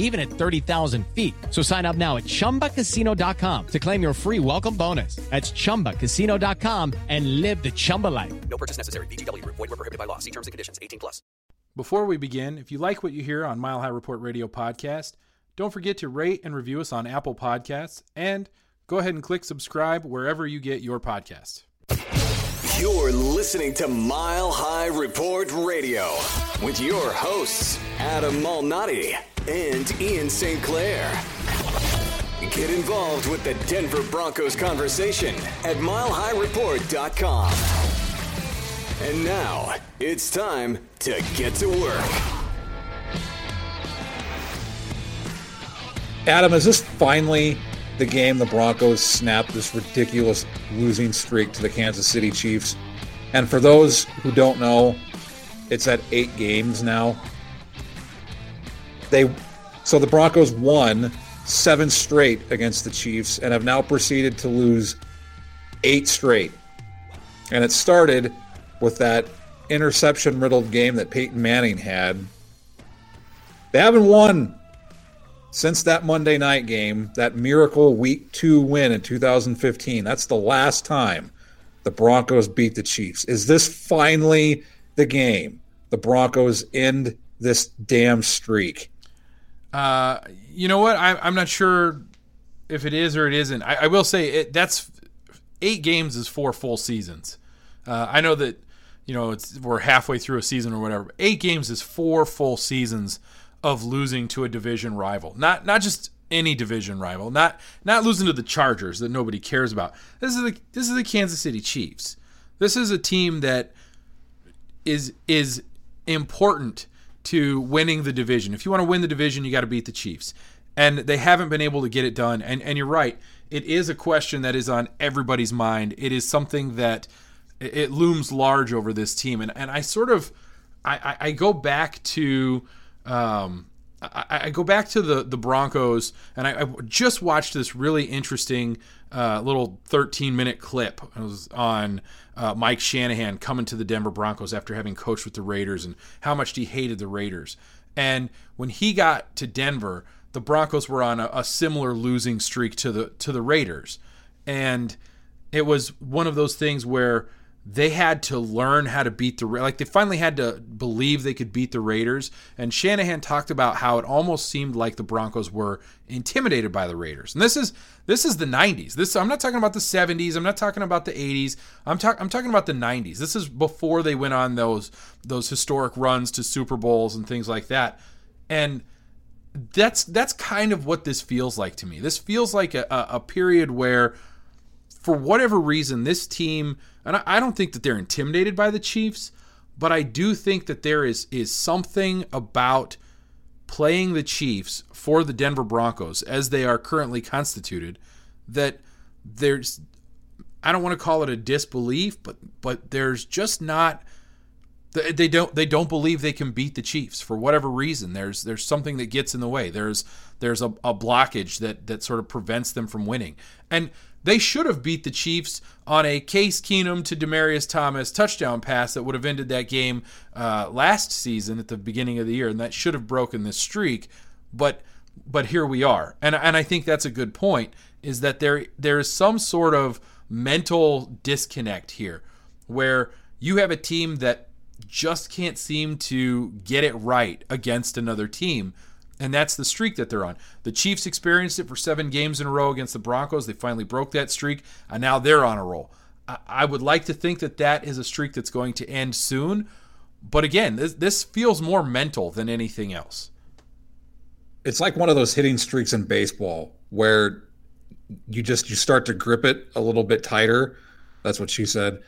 even at 30,000 feet. So sign up now at ChumbaCasino.com to claim your free welcome bonus. That's ChumbaCasino.com and live the Chumba life. No purchase necessary. VGW Group. Void were prohibited by law. See terms and conditions. 18 plus. Before we begin, if you like what you hear on Mile High Report Radio podcast, don't forget to rate and review us on Apple Podcasts and go ahead and click subscribe wherever you get your podcast. You're listening to Mile High Report Radio with your hosts, Adam Malnati and Ian St. Clair. Get involved with the Denver Broncos conversation at milehighreport.com. And now it's time to get to work. Adam, is this finally the game the Broncos snapped this ridiculous losing streak to the Kansas City Chiefs? And for those who don't know, it's at eight games now. They so the Broncos won seven straight against the Chiefs and have now proceeded to lose eight straight. And it started with that interception riddled game that Peyton Manning had. They haven't won since that Monday night game, that miracle week two win in 2015. That's the last time the Broncos beat the Chiefs. Is this finally the game? The Broncos end this damn streak. Uh, you know what? I, I'm not sure if it is or it isn't. I, I will say it. That's eight games is four full seasons. Uh, I know that you know we're halfway through a season or whatever. Eight games is four full seasons of losing to a division rival. Not not just any division rival. Not not losing to the Chargers that nobody cares about. This is the this is the Kansas City Chiefs. This is a team that is is important to winning the division. If you want to win the division, you got to beat the Chiefs. And they haven't been able to get it done. And and you're right. It is a question that is on everybody's mind. It is something that it looms large over this team. And and I sort of I, I go back to um, I, I, go back to the the Broncos, and I, I just watched this really interesting uh, little 13 minute clip. It was on uh, Mike Shanahan coming to the Denver Broncos after having coached with the Raiders and how much he hated the Raiders. And when he got to Denver, the Broncos were on a, a similar losing streak to the to the Raiders, and it was one of those things where they had to learn how to beat the like they finally had to believe they could beat the Raiders and Shanahan talked about how it almost seemed like the Broncos were intimidated by the Raiders. And this is this is the 90s. This I'm not talking about the 70s, I'm not talking about the 80s. I'm talking I'm talking about the 90s. This is before they went on those those historic runs to Super Bowls and things like that. And that's that's kind of what this feels like to me. This feels like a, a period where for whatever reason this team And I, I don't think that they're intimidated by the Chiefs, but I do think that there is is something about playing the Chiefs for the Denver Broncos as they are currently constituted that there's I don't want to call it a disbelief, but but there's just not they don't they don't believe they can beat the Chiefs for whatever reason. There's there's something that gets in the way. There's there's a, a blockage that that sort of prevents them from winning. And they should have beat the Chiefs on a Case Keenum to Demaryius Thomas touchdown pass that would have ended that game uh, last season at the beginning of the year, and that should have broken this streak. But but here we are, and and I think that's a good point. Is that there there is some sort of mental disconnect here, where you have a team that just can't seem to get it right against another team and that's the streak that they're on. The Chiefs experienced it for seven games in a row against the Broncos. They finally broke that streak, and now they're on a roll. I would like to think that that is a streak that's going to end soon. But again, this, this feels more mental than anything else. It's like one of those hitting streaks in baseball where you just you start to grip it a little bit tighter. That's what she said.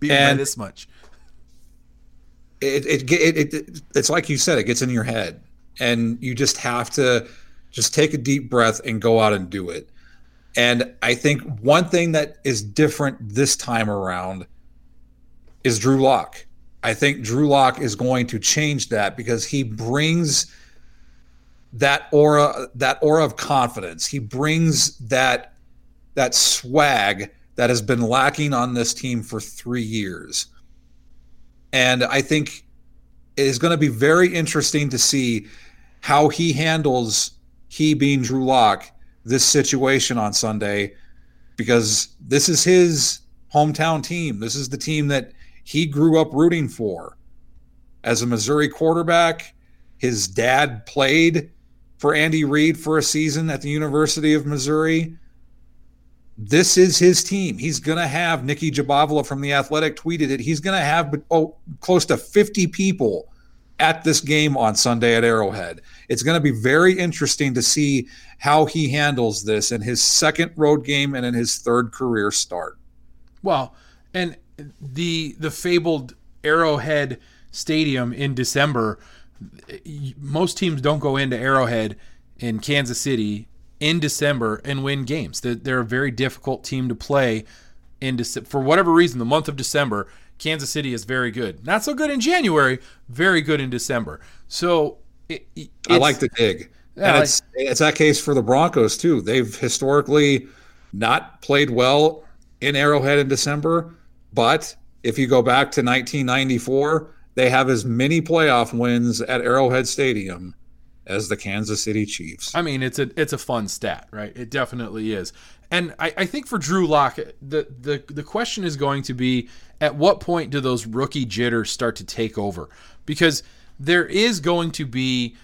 Beat by this much it, it, it, it, it's like you said, it gets in your head, and you just have to just take a deep breath and go out and do it. And I think one thing that is different this time around is Drew Lock. I think Drew Lock is going to change that because he brings that aura, that aura of confidence. He brings that that swag that has been lacking on this team for three years. And I think it is going to be very interesting to see how he handles, he being Drew Lock, this situation on Sunday, because this is his hometown team. This is the team that he grew up rooting for. As a Missouri quarterback, his dad played for Andy Reid for a season at the University of Missouri this is his team. He's going to have Nicki Jhabvala from the Athletic tweeted it. He's going to have oh close to 50 people at this game on Sunday at Arrowhead. It's going to be very interesting to see how he handles this in his second road game and in his third career start. Well, and the the fabled Arrowhead Stadium in December, most teams don't go into Arrowhead in Kansas City in December and win games. They're, they're a very difficult team to play in Dece- for whatever reason. The month of December, Kansas City is very good. Not so good in January, very good in December. So it, I like the dig. Yeah, and it's like, it's that case for the Broncos too. They've historically not played well in Arrowhead in December, but if you go back to 1994, they have as many playoff wins at Arrowhead Stadium as the Kansas City Chiefs. I mean, it's a it's a fun stat, right? It definitely is. And I, I think for Drew Lock, the, the the question is going to be at what point do those rookie jitters start to take over? Because there is going to be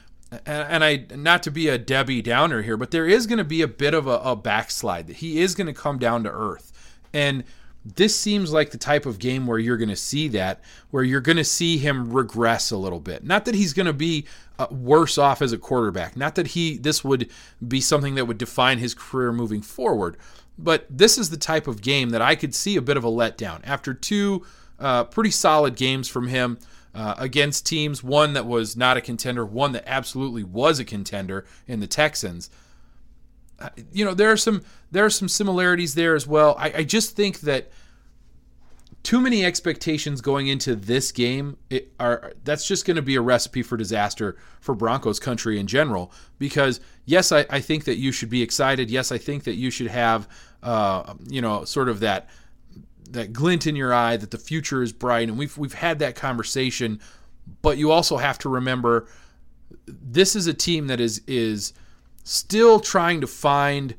and I not to be a Debbie Downer here, but there is going to be a bit of a, a backslide. That he is going to come down to earth, and this seems like the type of game where you're going to see that, where you're going to see him regress a little bit. Not that he's going to be uh, worse off as a quarterback, not that he this would be something that would define his career moving forward, but this is the type of game that I could see a bit of a letdown after two uh, pretty solid games from him. Uh, against teams, one that was not a contender, one that absolutely was a contender in the Texans you know there are some there are some similarities there as well. I, I just think that too many expectations going into this game it are that's just going to be a recipe for disaster for Broncos country in general. Because yes, I, I think that you should be excited. Yes, I think that you should have uh, you know sort of that that glint in your eye that the future is bright, and we've we've had that conversation. But you also have to remember this is a team that is is still trying to find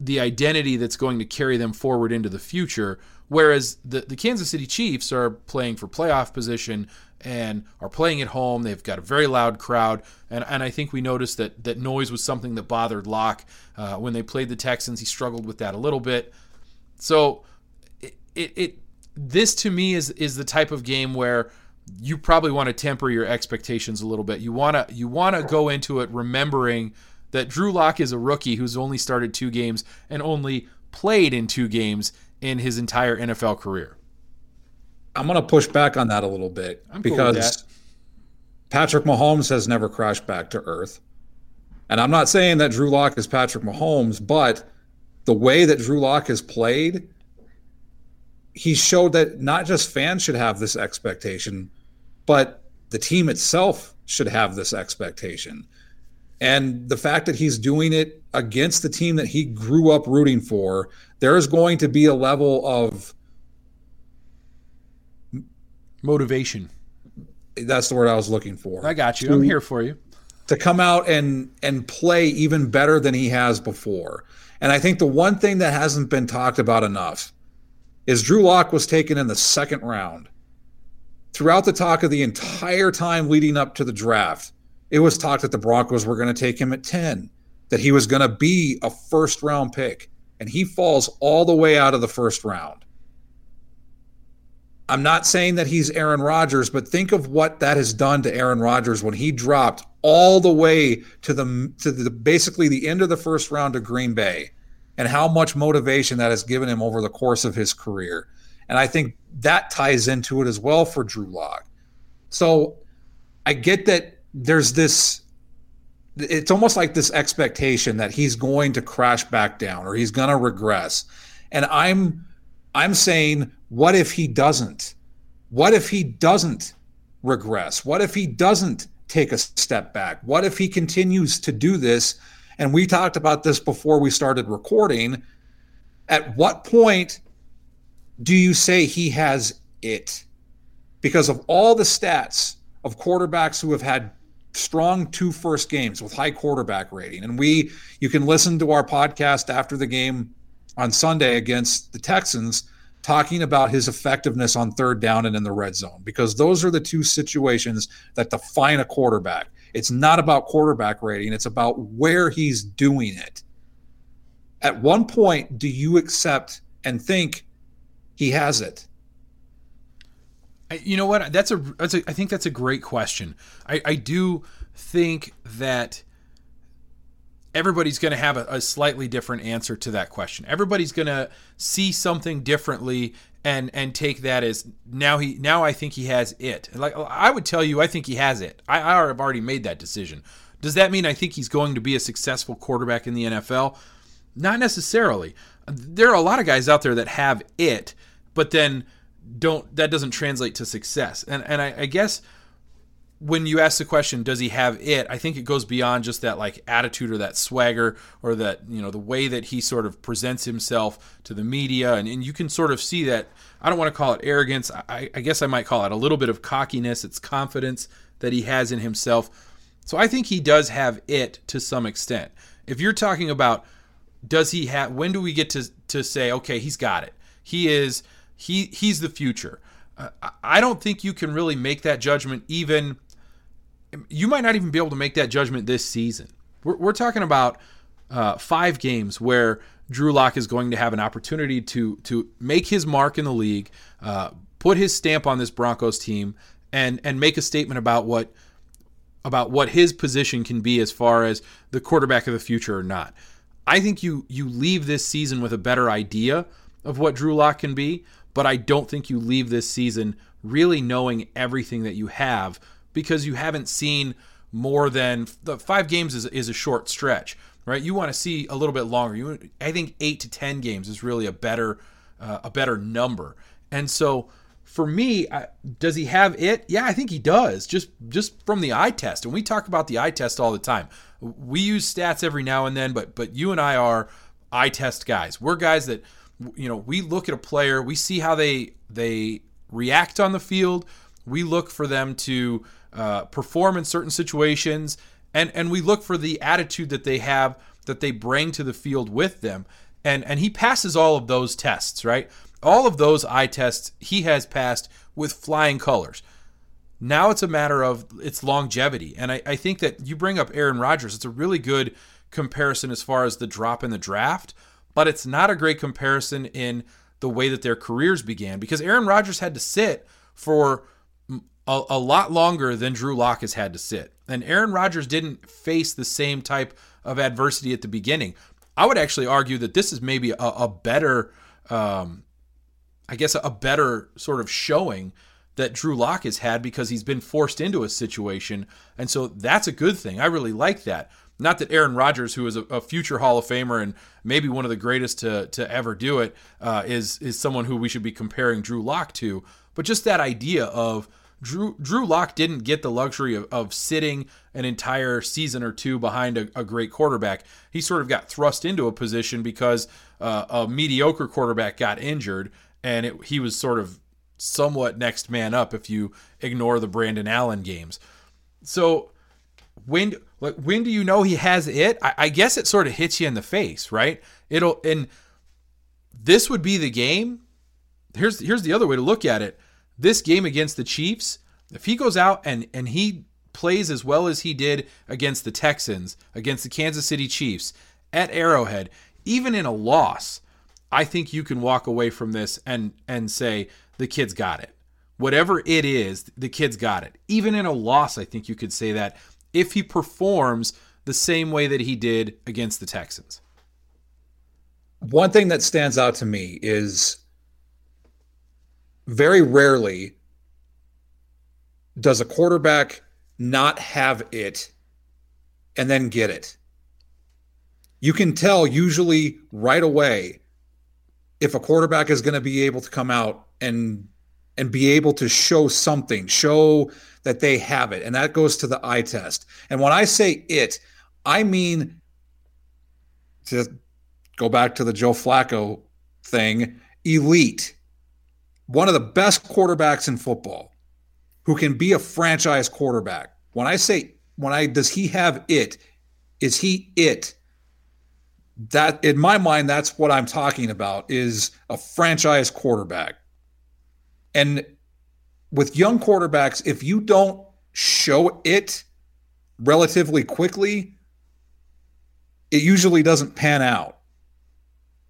the identity that's going to carry them forward into the future. Whereas the, the Kansas City Chiefs are playing for playoff position and are playing at home. They've got a very loud crowd. And, and I think we noticed that, that noise was something that bothered Lock uh, when they played the Texans. He struggled with that a little bit. So it, it, it this to me is is the type of game where you probably want to temper your expectations a little bit. You want to you want to go into it remembering that Drew Lock is a rookie who's only started two games and only played in two games in his entire NFL career. I'm going to push back on that a little bit I'm because that. Patrick Mahomes has never crashed back to earth. And I'm not saying that Drew Lock is Patrick Mahomes, but the way that Drew Lock has played, he showed that not just fans should have this expectation, but the team itself should have this expectation. And the fact that he's doing it against the team that he grew up rooting for, there is going to be a level of Motivation. that's the word I was looking for. I got you. I'm here for you. to come out and and play even better than he has before. And I think the one thing that hasn't been talked about enough is Drew Lock was taken in the second round. Throughout the talk of the entire time leading up to the draft, it was talked that the Broncos were going to take him at 10, that he was going to be a first round pick, and he falls all the way out of the first round. I'm not saying that he's Aaron Rodgers, but think of what that has done to Aaron Rodgers when he dropped all the way to the to the basically the end of the first round to Green Bay, and how much motivation that has given him over the course of his career. And I think that ties into it as well for Drew Lock. So I get that there's this it's almost like this expectation that he's going to crash back down or he's going to regress. And I'm I'm saying what if he doesn't? What if he doesn't regress? What if he doesn't take a step back? What if he continues to do this? And we talked about this before we started recording. At what point do you say he has it? Because of all the stats of quarterbacks who have had strong two first games with high quarterback rating. And we you can listen to our podcast after the game on Sunday against the Texans talking about his effectiveness on third down and in the red zone because those are the two situations that define a quarterback. It's not about quarterback rating, it's about where he's doing it. At one point, do you accept and think he has it? You know what? That's a, that's a. I think that's a great question. I, I do think that everybody's going to have a, a slightly different answer to that question. Everybody's going to see something differently and and take that as now he now I think he has it. Like I would tell you, I think he has it. I, I have already made that decision. Does that mean I think he's going to be a successful quarterback in the NFL? Not necessarily. There are a lot of guys out there that have it, but then don't that doesn't translate to success. And and I, I guess when you ask the question, does he have it? I think it goes beyond just that like attitude or that swagger or that, you know, the way that he sort of presents himself to the media. And, and you can sort of see that. I don't want to call it arrogance. I, I guess I might call it a little bit of cockiness. It's confidence that he has in himself. So I think he does have it to some extent. If you're talking about does he have when do we get to to say okay, he's got it. He is he he's the future. Uh, I don't think you can really make that judgment even you might not even be able to make that judgment this season. We're, we're talking about uh, five games where Drew Lock is going to have an opportunity to to make his mark in the league, uh, put his stamp on this Broncos team, and and make a statement about what about what his position can be as far as the quarterback of the future or not. I think you you leave this season with a better idea of what Drew Lock can be, but I don't think you leave this season really knowing everything that you have because you haven't seen more than the five games is, is a short stretch, right? You want to see a little bit longer. You, I think eight to ten games is really a better uh, a better number. And so for me, I, does he have it? Yeah, I think he does. Just just from the eye test, and we talk about the eye test all the time. We use stats every now and then, but but you and I are eye test guys. We're guys that you know we look at a player, we see how they they react on the field. We look for them to uh, perform in certain situations, and and we look for the attitude that they have that they bring to the field with them. And and he passes all of those tests, right? All of those eye tests he has passed with flying colors. Now it's a matter of its longevity. And I, I think that you bring up Aaron Rodgers. It's a really good comparison as far as the drop in the draft, but it's not a great comparison in the way that their careers began because Aaron Rodgers had to sit for a, a lot longer than Drew Lock has had to sit. And Aaron Rodgers didn't face the same type of adversity at the beginning. I would actually argue that this is maybe a, a better um, I guess, a better sort of showing that Drew Lock has had because he's been forced into a situation. And so that's a good thing. I really like that. Not that Aaron Rodgers, who is a, a future Hall of Famer and maybe one of the greatest to, to ever do it, uh, is is someone who we should be comparing Drew Lock to, but just that idea of Drew Drew Lock didn't get the luxury of, of sitting an entire season or two behind a, a great quarterback. He sort of got thrust into a position because uh, a mediocre quarterback got injured, and it, he was sort of somewhat next man up if you ignore the Brandon Allen games. So when like when do you know he has it? I, I guess it sort of hits you in the face, right? It'll and this would be the game. Here's here's the other way to look at it this game against the Chiefs, if he goes out and and he plays as well as he did against the Texans, against the Kansas City Chiefs at Arrowhead, even in a loss, I think you can walk away from this and and say the kid's got it. Whatever it is, the kid's got it. Even in a loss, I think you could say that if he performs the same way that he did against the Texans. One thing that stands out to me is very rarely does a quarterback not have it and then get it. You can tell usually right away if a quarterback is going to be able to come out and and be able to show something, show that they have it. And that goes to the eye test. And when I say it, I mean to go back to the Joe Flacco thing, elite one of the best quarterbacks in football who can be a franchise quarterback. When I say when I does he have it? Is he it? That in my mind, that's what I'm talking about is a franchise quarterback. And with young quarterbacks, if you don't show it relatively quickly, it usually doesn't pan out.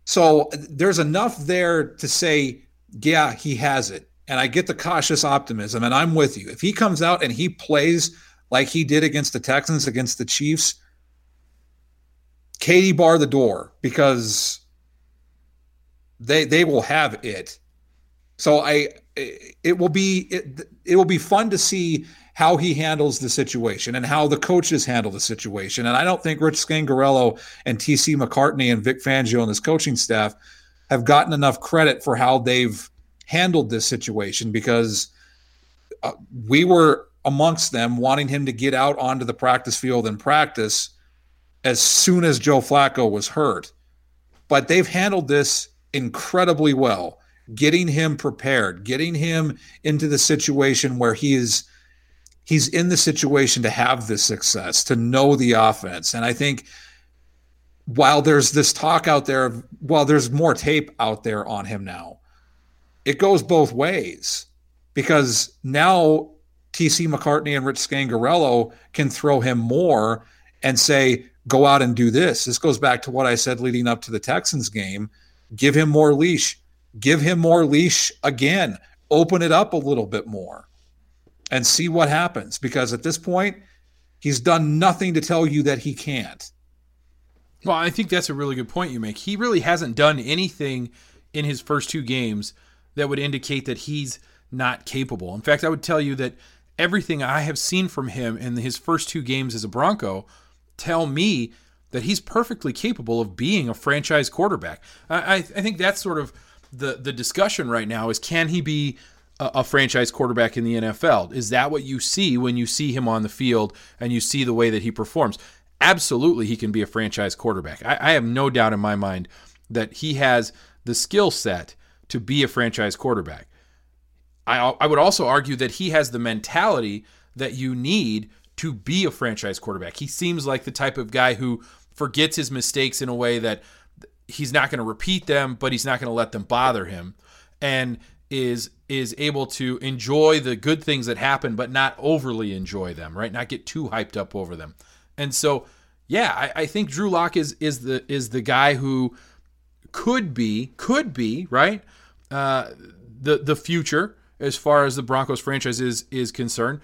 So there's enough there to say yeah, he has it. And I get the cautious optimism, and I'm with you. If he comes out and he plays like he did against the Texans, against the Chiefs, Katie bar the door because they they will have it. So I it will be it, it will be fun to see how he handles the situation and how the coaches handle the situation. And I don't think Rich Scangarello and TC McCartney and Vic Fangio and his coaching staff have gotten enough credit for how they've handled this situation because uh, we were amongst them wanting him to get out onto the practice field and practice as soon as Joe Flacco was hurt. But they've handled this incredibly well, getting him prepared, getting him into the situation where he is he's in the situation to have this success, to know the offense. And I think while there's this talk out there, while there's more tape out there on him now, it goes both ways because now TC McCartney and Rich Scangarello can throw him more and say, go out and do this. This goes back to what I said leading up to the Texans game. Give him more leash. Give him more leash again. Open it up a little bit more and see what happens because at this point, he's done nothing to tell you that he can't. Well, I think that's a really good point you make. He really hasn't done anything in his first two games that would indicate that he's not capable. In fact, I would tell you that everything I have seen from him in his first two games as a Bronco tell me that he's perfectly capable of being a franchise quarterback. I, I think that's sort of the the discussion right now is can he be a, a franchise quarterback in the NFL? Is that what you see when you see him on the field and you see the way that he performs? absolutely he can be a franchise quarterback. I, I have no doubt in my mind that he has the skill set to be a franchise quarterback. I, I would also argue that he has the mentality that you need to be a franchise quarterback. He seems like the type of guy who forgets his mistakes in a way that he's not going to repeat them, but he's not going to let them bother him, and is is able to enjoy the good things that happen, but not overly enjoy them. Right? Not get too hyped up over them. And so, yeah, I, I think Drew Lock is is the is the guy who could be could be right uh, the the future as far as the Broncos franchise is is concerned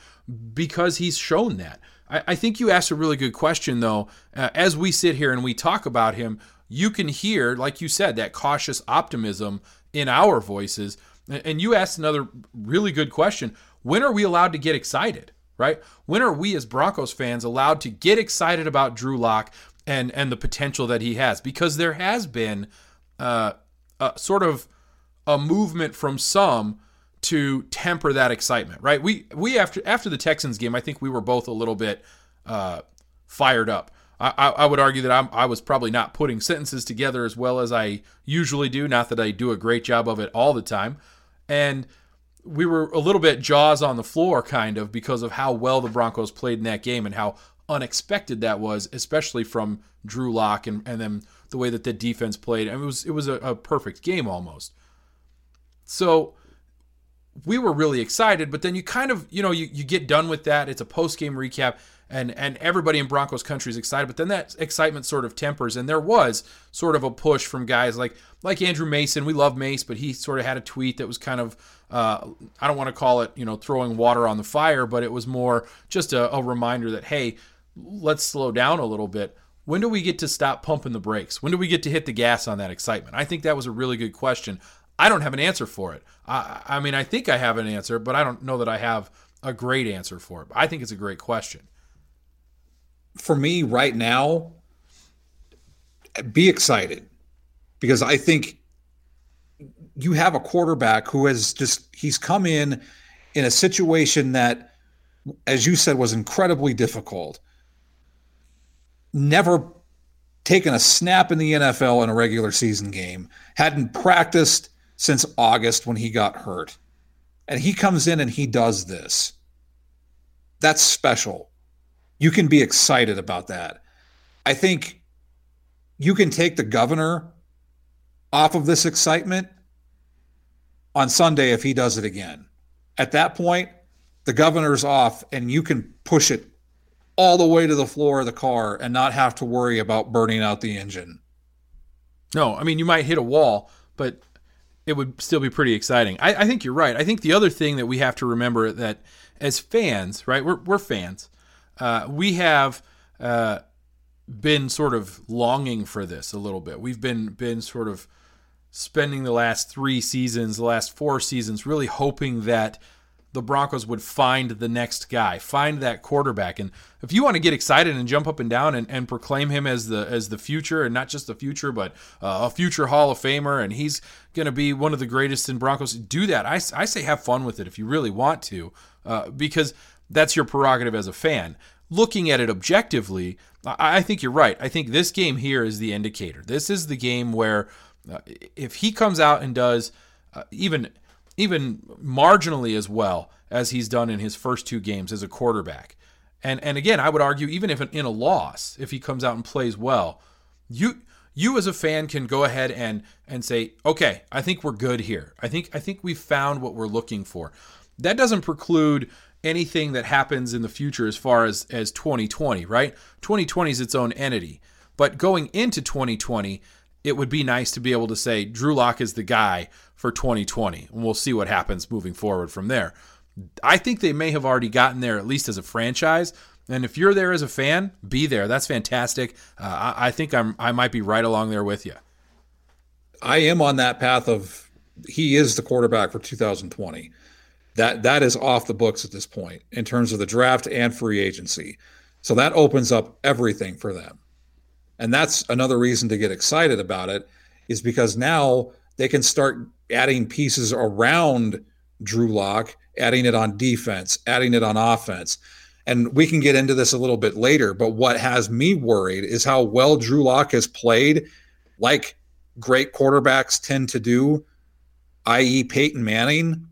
because he's shown that. I, I think you asked a really good question though. Uh, as we sit here and we talk about him, you can hear, like you said, that cautious optimism in our voices And you asked another really good question. When are we allowed to get excited? Right? When are we as Broncos fans allowed to get excited about Drew Lock and and the potential that he has? Because there has been uh, a sort of a movement from some to temper that excitement, right? We we after after the Texans game, I think we were both a little bit uh, fired up. I, I would argue that I'm, I was probably not putting sentences together as well as I usually do. Not that I do a great job of it all the time, and we were a little bit jaws on the floor, kind of, because of how well the Broncos played in that game and how unexpected that was, especially from Drew Lock and, and then the way that the defense played. I mean, it was it was a, a perfect game almost. So we were really excited, but then you kind of, you know, you, you get done with that. It's a post game recap, and and everybody in Broncos country is excited, but then that excitement sort of tempers, and there was sort of a push from guys like like Andrew Mason. We love Mace, but he sort of had a tweet that was kind of uh, I don't want to call it, you know, throwing water on the fire, but it was more just a, a reminder that hey, let's slow down a little bit. When do we get to stop pumping the brakes? When do we get to hit the gas on that excitement? I think that was a really good question. I don't have an answer for it. I, I mean, I think I have an answer, but I don't know that I have a great answer for it. I think it's a great question. For me, right now, be excited because I think you have a quarterback who has just, he's come in in a situation that, as you said, was incredibly difficult. Never taken a snap in the NFL in a regular season game, hadn't practiced since August when he got hurt. And he comes in and he does this. That's special. You can be excited about that. I think you can take the governor off of this excitement on Sunday if he does it again. At that point, the governor's off and you can push it all the way to the floor of the car and not have to worry about burning out the engine. No, I mean, you might hit a wall, but it would still be pretty exciting. I, I, think you're right. I think the other thing that we have to remember that as fans, right, we're, we're fans, uh, we have uh, been sort of longing for this a little bit. We've been been sort of spending the last three seasons, the last four seasons, really hoping that the Broncos would find the next guy, find that quarterback. And if you want to get excited and jump up and down and, and proclaim him as the as the future, and not just the future, but uh, a future Hall of Famer, and he's going to be one of the greatest in Broncos, do that. I, I say have fun with it if you really want to, uh, because that's your prerogative as a fan. Looking at it objectively, I, I think you're right. I think this game here is the indicator. This is the game where uh, if he comes out and does uh, even – even marginally as well as he's done in his first two games as a quarterback. And and again, I would argue even if in a loss, if he comes out and plays well, you you as a fan can go ahead and and say, "Okay, I think we're good here. I think I think we've found what we're looking for." That doesn't preclude anything that happens in the future as far as as 2020, right? 2020 is its own entity. But going into 2020, it would be nice to be able to say Drew Lock is the guy for 2020. And we'll see what happens moving forward from there. I think they may have already gotten there, at least as a franchise. And if you're there as a fan, be there. That's fantastic. Uh, I, I think I'm I might be right along there with you. I am on that path of he is the quarterback for 2020. That that is off the books at this point in terms of the draft and free agency. So that opens up everything for them. And that's another reason to get excited about it is because now they can start adding pieces around Drew Lock, adding it on defense, adding it on offense. And we can get into this a little bit later, but what has me worried is how well Drew Lock has played, like great quarterbacks tend to do, i.e., Peyton Manning.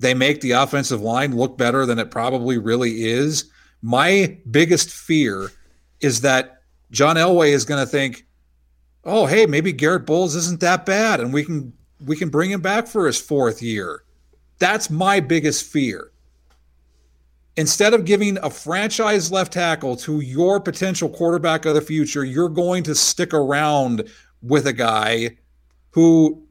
They make the offensive line look better than it probably really is. My biggest fear is that John Elway is going to think, oh, hey, maybe Garrett Bolles isn't that bad, and we can we can bring him back for his fourth year. That's my biggest fear. Instead of giving a franchise left tackle to your potential quarterback of the future, you're going to stick around with a guy who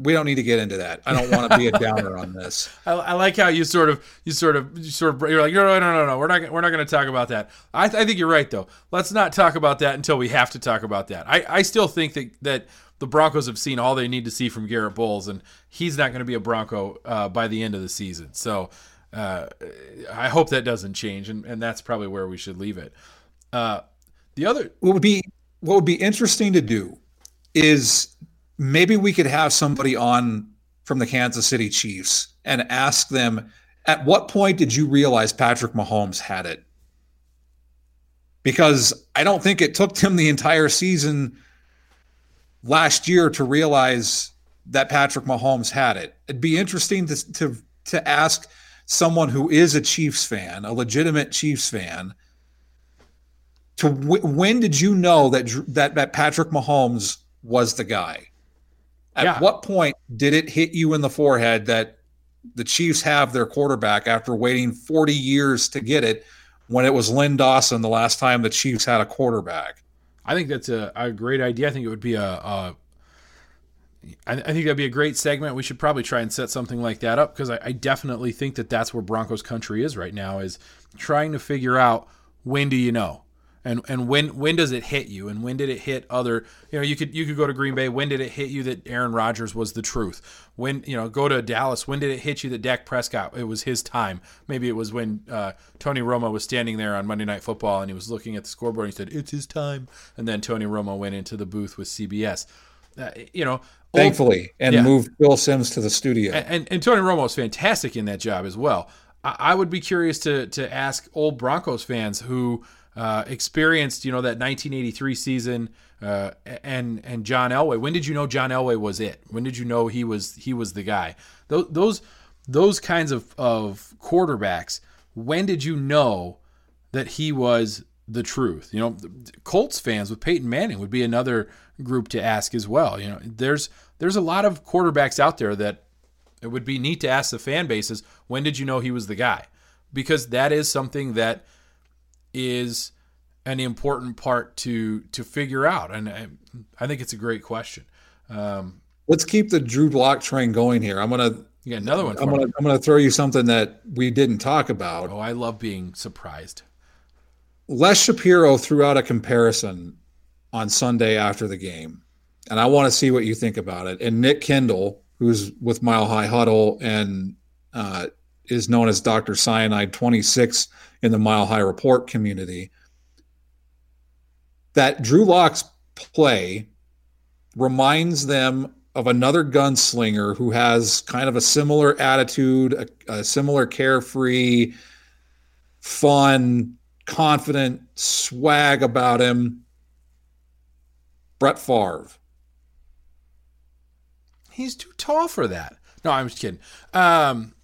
we don't need to get into that. I don't want to be a downer on this. I, I, like how you sort of, you sort of, you sort of, you're like, no, no, no, no, no. We're not, we're not going to talk about that. I, I think you're right though. Let's not talk about that until we have to talk about that. I, I still think that that the Broncos have seen all they need to see from Garrett Bolles, and he's not going to be a Bronco uh, by the end of the season. So uh, I hope that doesn't change, and, and that's probably where we should leave it. Uh, the other, what would be what would be interesting to do is maybe we could have somebody on from the Kansas City Chiefs and ask them at what point did you realize Patrick Mahomes had it? Because I don't think it took him the entire season last year to realize that Patrick Mahomes had it. It'd be interesting to to to ask someone who is a Chiefs fan, a legitimate Chiefs fan, to w- when did you know that that that Patrick Mahomes was the guy? At yeah. what point did it hit you in the forehead that the Chiefs have their quarterback after waiting 40 years to get it when it was Len Dawson the last time the Chiefs had a quarterback? I think that's a, a great idea. I think it would be a, a I, I think that'd be a great segment. We should probably try and set something like that up because I, I definitely think that that's where Broncos country is right now is trying to figure out when do you know and and when when does it hit you? And when did it hit other you know you could you could go to Green Bay. When did it hit you that Aaron Rodgers was the truth? When you know go to Dallas. When did it hit you that Dak Prescott it was his time? Maybe it was when uh, Tony Romo was standing there on Monday Night Football and he was looking at the scoreboard and he said it's his time. And then Tony Romo went into the booth with CBS uh, you know thankfully and yeah. moved Phil Simms to the studio. And, and, and Tony Romo was fantastic in that job as well. I, I would be curious to to ask old Broncos fans who uh, experienced, you know, that 1983 season, uh, and and John Elway. When did you know John Elway was it? When did you know he was he was the guy? Those those those kinds of of quarterbacks. When did you know that he was the truth? You know, Colts fans with Peyton Manning would be another group to ask as well. You know, there's there's a lot of quarterbacks out there that it would be neat to ask the fan bases when did you know he was the guy because that is something that is an important part to to figure out, and I, I think it's a great question. Um, Let's keep the Drew Lock train going here. I'm gonna yeah another one. I'm gonna me. I'm gonna throw you something that we didn't talk about. Oh, I love being surprised. Les Shapiro threw out a comparison on Sunday after the game, and I want to see what you think about it. And Nick Kendall, who's with Mile High Huddle and uh, is known as Dr. Cyanide 26 in the Mile High Report community, that Drew Lock's play reminds them of another gunslinger who has kind of a similar attitude, a, a similar carefree, fun, confident swag about him. Brett Favre. He's too tall for that. No, I'm just kidding. Um,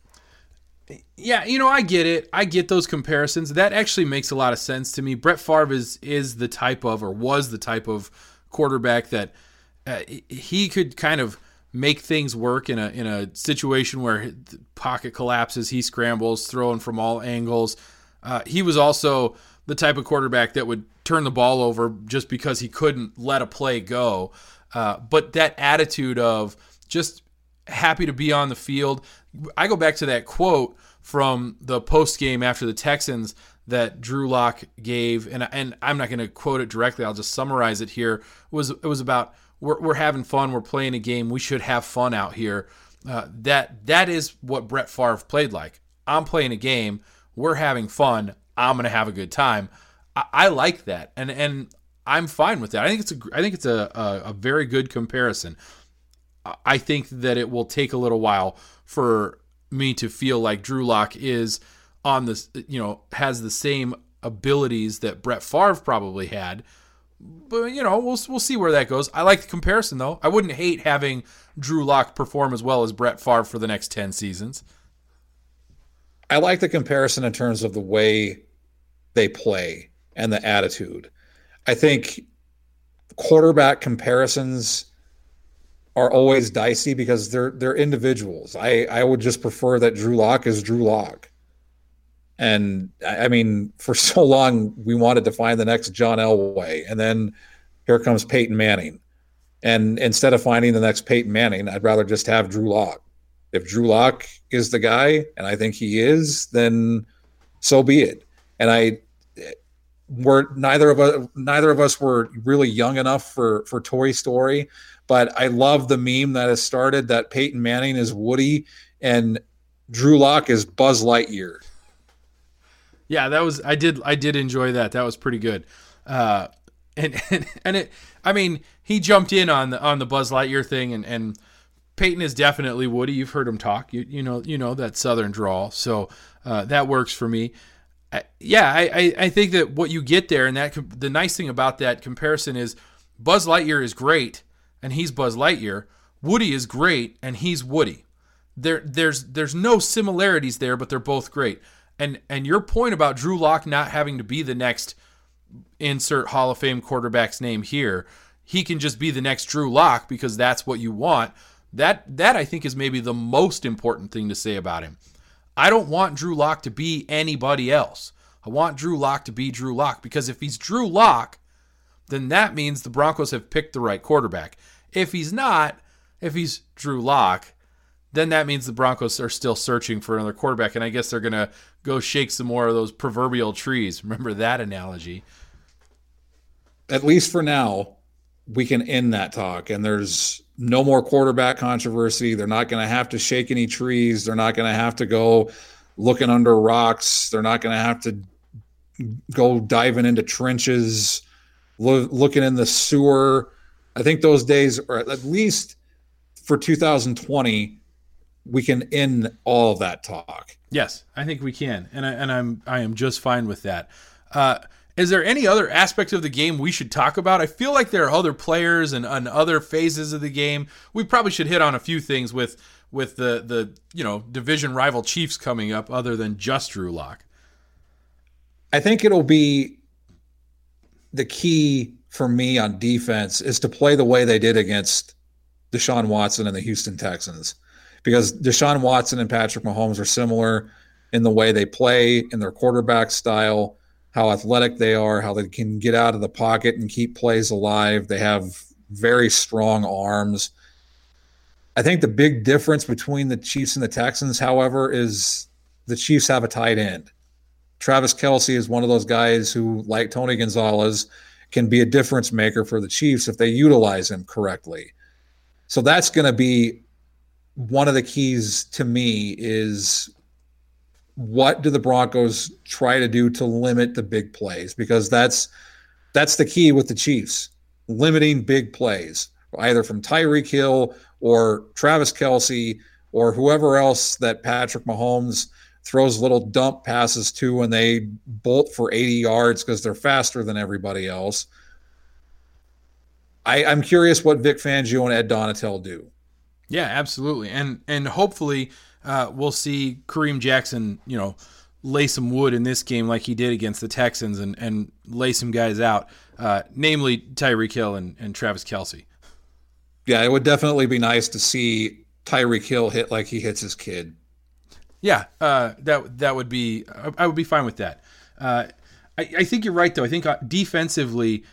yeah, you know, I get it. I get those comparisons. That actually makes a lot of sense to me. Brett Favre is is the type of or was the type of quarterback that uh, he could kind of make things work in a in a situation where pocket collapses, he scrambles, throwing from all angles. Uh, he was also the type of quarterback that would turn the ball over just because he couldn't let a play go. Uh, but that attitude of just happy to be on the field. I go back to that quote from the post game after the Texans that Drew Lock gave, and and I'm not going to quote it directly. I'll just summarize it here. It was it was about we're we're having fun. We're playing a game. We should have fun out here. Uh, that that is what Brett Favre played like. I'm playing a game. We're having fun. I'm going to have a good time. I, I, like that, and and I'm fine with that. I think it's a I think it's a, a, a very good comparison. I think that it will take a little while for me to feel like Drew Lock is on this, you know, has the same abilities that Brett Favre probably had. But you know, we'll we'll see where that goes. I like the comparison though. I wouldn't hate having Drew Lock perform as well as Brett Favre for the next ten seasons. I like the comparison in terms of the way they play and the attitude. I think quarterback comparisons are always dicey because they're they're individuals. I I would just prefer that Drew Lock is Drew Lock. And I mean, for so long we wanted to find the next John Elway, and then here comes Peyton Manning, And instead of finding the next Peyton Manning, I'd rather just have Drew Lock. If Drew Lock is the guy, and I think he is, then so be it. And I we're neither of us neither of us were really young enough for for Toy Story, but I love the meme that has started that Peyton Manning is Woody and Drew Lock is Buzz Lightyear. Yeah, that was I did I did enjoy that. That was pretty good. Uh, and, and and it I mean he jumped in on the on the Buzz Lightyear thing and and Peyton is definitely Woody. You've heard him talk. You you know you know that Southern drawl. So uh, that works for me. I, yeah, I, I I think that what you get there and that the nice thing about that comparison is Buzz Lightyear is great and he's Buzz Lightyear. Woody is great and he's Woody. There there's there's no similarities there, but they're both great. And and your point about Drew Lock not having to be the next insert Hall of Fame quarterback's name here, he can just be the next Drew Lock because that's what you want. That that I think is maybe the most important thing to say about him. I don't want Drew Lock to be anybody else. I want Drew Lock to be Drew Lock because if he's Drew Lock, then that means the Broncos have picked the right quarterback. If he's not, if he's Drew Lock, then that means the Broncos are still searching for another quarterback. And I guess they're going to go shake some more of those proverbial trees. Remember that analogy. At least for now, we can end that talk. And there's no more quarterback controversy. They're not going to have to shake any trees. They're not going to have to go looking under rocks. They're not going to have to go diving into trenches, lo- looking in the sewer. I think those days are at least for 2020 we can end all of that talk. Yes, I think we can, and I, and I'm I am just fine with that. Uh, is there any other aspect of the game we should talk about? I feel like there are other players and, and other phases of the game. We probably should hit on a few things with with the the you know division rival Chiefs coming up, other than just Drew Lock. I think it'll be the key for me on defense is to play the way they did against Deshaun Watson and the Houston Texans because Deshaun Watson and Patrick Mahomes are similar in the way they play, in their quarterback style, how athletic they are, how they can get out of the pocket and keep plays alive. They have very strong arms. I think the big difference between the Chiefs and the Texans, however, is the Chiefs have a tight end. Travis Kelce is one of those guys who, like Tony Gonzalez, can be a difference maker for the Chiefs if they utilize him correctly. So that's going to be one of the keys to me is what do the Broncos try to do to limit the big plays because that's that's the key with the Chiefs limiting big plays either from Tyreek Hill or Travis Kelce or whoever else that Patrick Mahomes throws little dump passes to when they bolt for 80 yards because they're faster than everybody else. I, I'm curious what Vic Fangio and Ed Donatell do. Yeah, absolutely, and and hopefully uh, we'll see Kareem Jackson, you know, lay some wood in this game like he did against the Texans, and and lay some guys out, uh, namely Tyreek Hill and, and Travis Kelce. Yeah, it would definitely be nice to see Tyreek Hill hit like he hits his kid. Yeah, uh, that that would be I would be fine with that. Uh, I, I think you're right though. I think uh, defensively,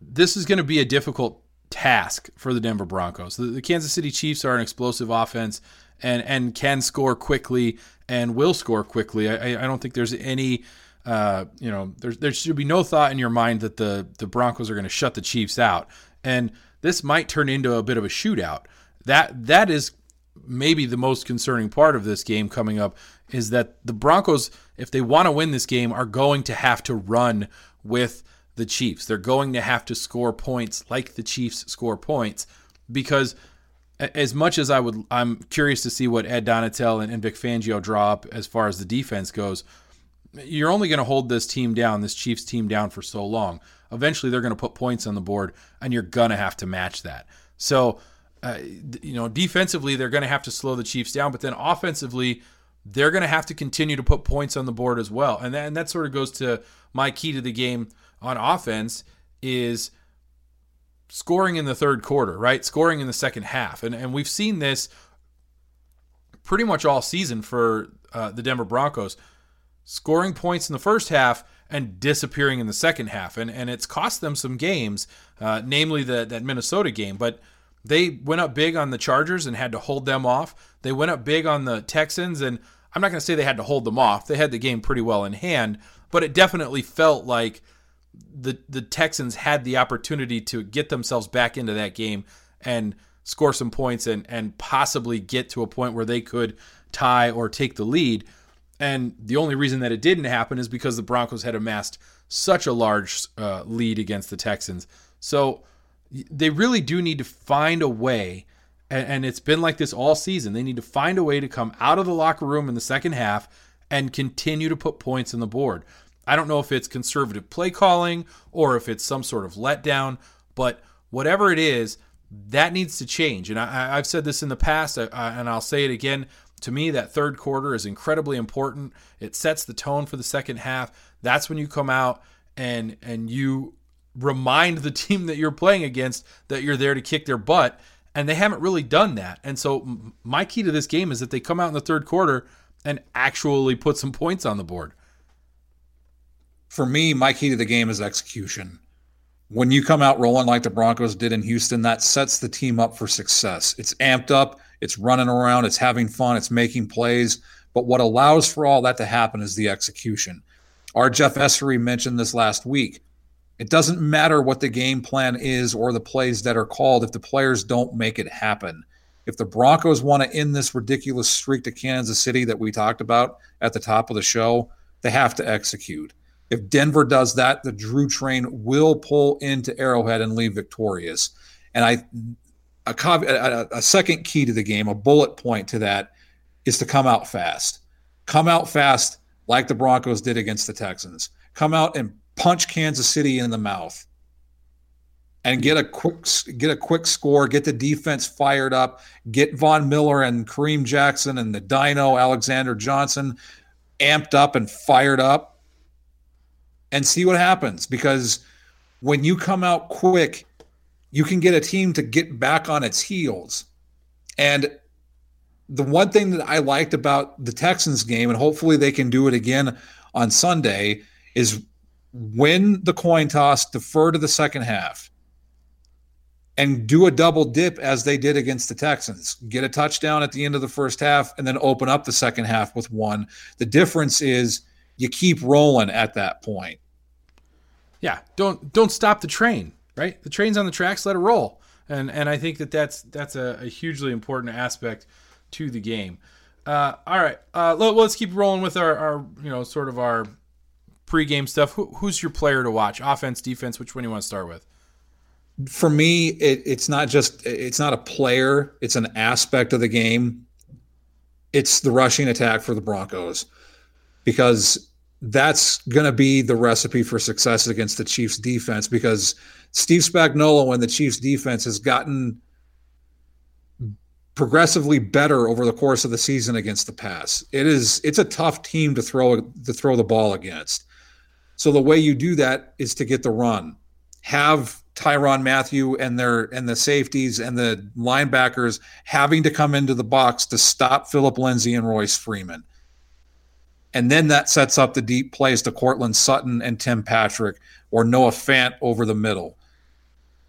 this is going to be a difficult task for the Denver Broncos. The, the, Kansas City Chiefs are an explosive offense and and can score quickly and will score quickly. I, I don't think there's any uh, you know there there should be no thought in your mind that the the Broncos are going to shut the Chiefs out. And this might turn into a bit of a shootout. That that is maybe the most concerning part of this game coming up is that the Broncos, if they want to win this game, are going to have to run with the Chiefs. They're going to have to score points like the Chiefs score points because as much as I would I'm curious to see what Ed Donatell and, and Vic Fangio draw up as far as the defense goes. You're only going to hold this team down, this Chiefs team down for so long. Eventually they're going to put points on the board and you're going to have to match that. So, uh, you know, defensively they're going to have to slow the Chiefs down, but then offensively they're going to have to continue to put points on the board as well. And that, and that sort of goes to my key to the game on offense is scoring in the third quarter, right? Scoring in the second half. And, and we've seen this pretty much all season for uh, the Denver Broncos. Scoring points in the first half and disappearing in the second half. And and it's cost them some games, uh, namely the, that Minnesota game. But they went up big on the Chargers and had to hold them off. They went up big on the Texans, and I'm not going to say they had to hold them off. They had the game pretty well in hand, but it definitely felt like the the Texans had the opportunity to get themselves back into that game and score some points and and possibly get to a point where they could tie or take the lead. And the only reason that it didn't happen is because the Broncos had amassed such a large uh, lead against the Texans. So they really do need to find a way, and, and it's been like this all season. They need to find a way to come out of the locker room in the second half and continue to put points on the board. I don't know if it's conservative play calling or if it's some sort of letdown, but whatever it is, that needs to change. And I, have said this in the past, and I'll say it again. To me, that third quarter is incredibly important. It sets the tone for the second half. That's when you come out and and you remind the team that you're playing against that you're there to kick their butt. And they haven't really done that. And so my key to this game is that they come out in the third quarter and actually put some points on the board. For me, my key to the game is execution. When you come out rolling like the Broncos did in Houston, that sets the team up for success. It's amped up, it's running around, it's having fun, it's making plays. But what allows for all that to happen is the execution. Our Jeff Essery mentioned this last week. It doesn't matter what the game plan is or the plays that are called if the players don't make it happen. If the Broncos want to end this ridiculous streak to Kansas City that we talked about at the top of the show, they have to execute. If Denver does that, the Drew train will pull into Arrowhead and leave victorious. And I, a, a, a second key to the game, a bullet point to that, is to come out fast. Come out fast like the Broncos did against the Texans. Come out and punch Kansas City in the mouth and get a quick get a quick score, get the defense fired up, get Von Miller and Kareem Jackson and the Dino Alexander Johnson amped up and fired up and see what happens because when you come out quick, you can get a team to get back on its heels. And the one thing that I liked about the Texans game and hopefully they can do it again on Sunday is win the coin toss, defer to the second half, and do a double dip as they did against the Texans. Get a touchdown at the end of the first half and then open up the second half with one. The difference is you keep rolling at that point. Yeah, don't don't stop the train, right? The train's on the tracks, let it roll. And and I think that that's that's a, a hugely important aspect to the game. Uh, all right, uh, let, us keep rolling with our, our you know sort of our pregame stuff, who, who's your player to watch? Offense, defense? Which one do you want to start with? For me, it, it's not just it's not a player; it's an aspect of the game. It's the rushing attack for the Broncos because that's going to be the recipe for success against the Chiefs defense because Steve Spagnuolo and the Chiefs defense has gotten progressively better over the course of the season against the pass. It is it's a tough team to throw to throw the ball against. So the way you do that is to get the run. Have Tyrann Mathieu and their and the safeties and the linebackers having to come into the box to stop Philip Lindsay and Royce Freeman. And then that sets up the deep plays to Courtland Sutton and Tim Patrick or Noah Fant over the middle.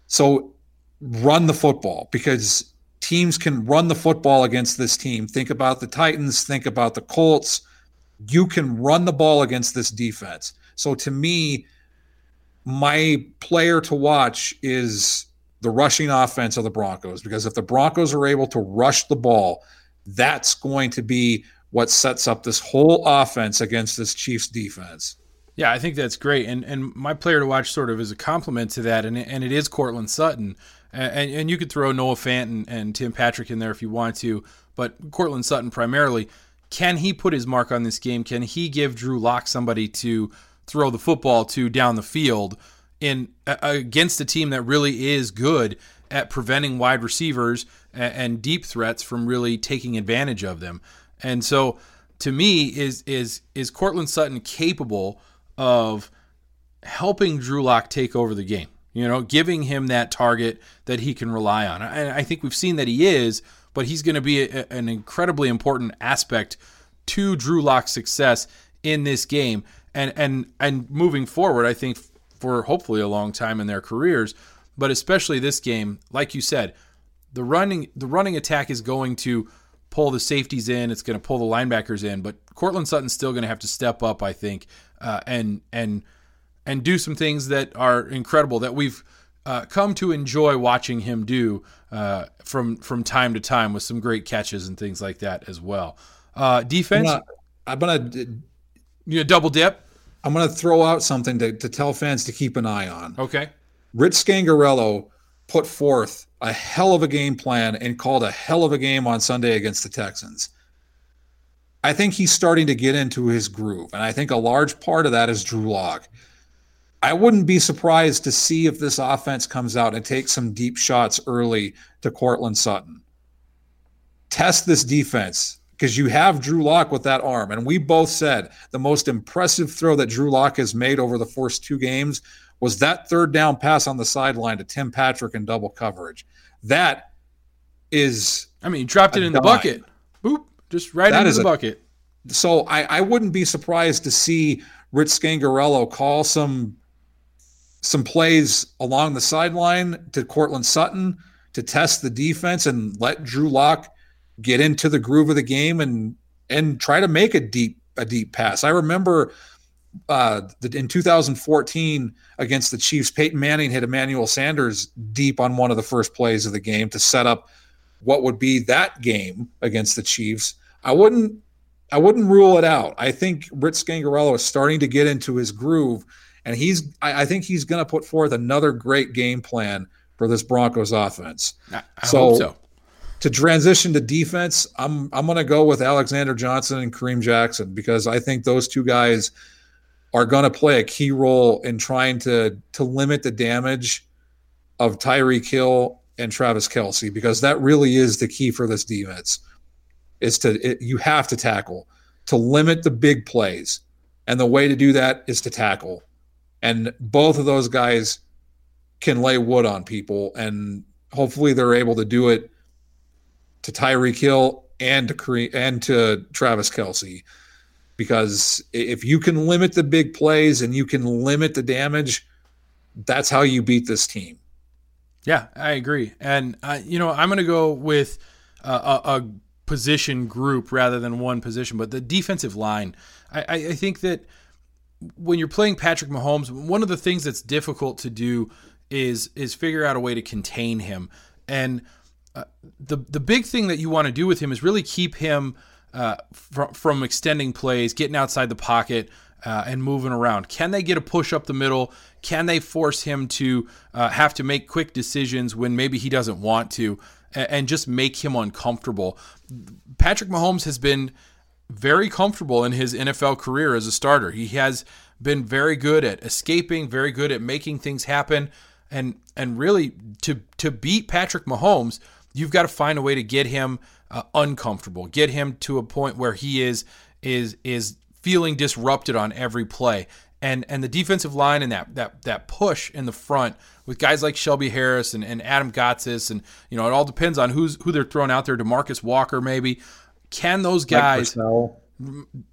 So run the football because teams can run the football against this team. Think about the Titans, think about the Colts. You can run the ball against this defense. So to me, my player to watch is the rushing offense of the Broncos because if the Broncos are able to rush the ball, that's going to be what sets up this whole offense against this Chiefs defense. Yeah, I think that's great. And and my player to watch sort of is a compliment to that, and and it is Courtland Sutton. And, and you could throw Noah Fant and, and Tim Patrick in there if you want to, but Courtland Sutton primarily. Can he put his mark on this game? Can he give Drew Lock somebody to throw the football to down the field in uh, against a team that really is good at preventing wide receivers and, and deep threats from really taking advantage of them. And so to me is is is Courtland Sutton capable of helping Drew Lock take over the game? You know, giving him that target that he can rely on. And I think we've seen that he is, but he's going to be a, an incredibly important aspect to Drew Lock's success in this game. And and and moving forward, I think for hopefully a long time in their careers, but especially this game, like you said, the running the running attack is going to pull the safeties in. It's going to pull the linebackers in, but Courtland Sutton's still going to have to step up, I think, uh, and and and do some things that are incredible that we've uh, come to enjoy watching him do uh, from from time to time with some great catches and things like that as well. Uh, defense, I'm gonna, I'm gonna you double dip. I'm gonna throw out something to, to tell fans to keep an eye on. Okay, Rich Scangarello put forth a hell of a game plan and called a hell of a game on Sunday against the Texans. I think he's starting to get into his groove, and I think a large part of that is Drew Lock. I wouldn't be surprised to see if this offense comes out and takes some deep shots early to Courtland Sutton. Test this defense because you have Drew Lock with that arm. And we both said the most impressive throw that Drew Lock has made over the first two games was that third down pass on the sideline to Tim Patrick in double coverage. That is. I mean, you dropped it in dime. the bucket. Boop. Just right that into the a, bucket. So I, I wouldn't be surprised to see Rich Scangarello call some some plays along the sideline to Courtland Sutton to test the defense and let Drew Lock get into the groove of the game and and try to make a deep a deep pass. I remember uh, in 2014 against the Chiefs, Peyton Manning hit Emmanuel Sanders deep on one of the first plays of the game to set up what would be that game against the Chiefs. I wouldn't I wouldn't rule it out. I think Rich Scangarello is starting to get into his groove and he's I, I think he's going to put forth another great game plan for this Broncos offense. I, I so, so, To transition to defense, I'm I'm going to go with Alexander Johnson and Kareem Jackson because I think those two guys are going to play a key role in trying to to limit the damage of Tyreek Hill and Travis Kelce because that really is the key for this defense. Is to it, you have to tackle to limit the big plays, and the way to do that is to tackle. And both of those guys can lay wood on people, and hopefully they're able to do it to Tyreek Hill and to and to Travis Kelce. Because if you can limit the big plays and you can limit the damage, that's how you beat this team. Yeah, I agree. And uh, you know, I'm going to go with uh, a, a, position group rather than one position, but the defensive line. I, I think that when you're playing Patrick Mahomes, one of the things that's difficult to do is is figure out a way to contain him. And the the big thing that you want to do with him is really keep him uh, from from extending plays, getting outside the pocket. Uh, and moving around. Can they get a push up the middle? Can they force him to uh, have to make quick decisions when maybe he doesn't want to, and, and just make him uncomfortable? Patrick Mahomes has been very comfortable in his NFL career as a starter. He has been very good at escaping, very good at making things happen, and and really to to beat Patrick Mahomes, you've got to find a way to get him uh, uncomfortable, get him to a point where he is is is feeling disrupted on every play. And and the defensive line and that that that push in the front with guys like Shelby Harris and, and Adam Gotsis and you know it all depends on who's who they're throwing out there. Demarcus Walker maybe can those guys?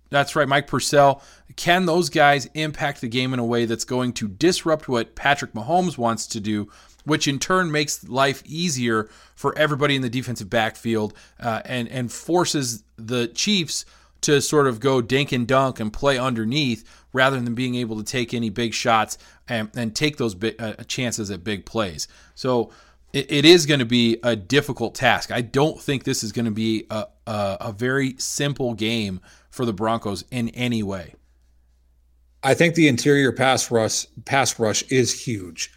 That's right, Mike Purcell. Can those guys impact the game in a way that's going to disrupt what Patrick Mahomes wants to do, which in turn makes life easier for everybody in the defensive backfield uh, and and forces the Chiefs to sort of go dink and dunk and play underneath rather than being able to take any big shots and, and take those uh, chances at big plays. So it, it is going to be a difficult task. I don't think this is going to be a, a, a very simple game for the Broncos in any way. I think the interior pass rush pass rush is huge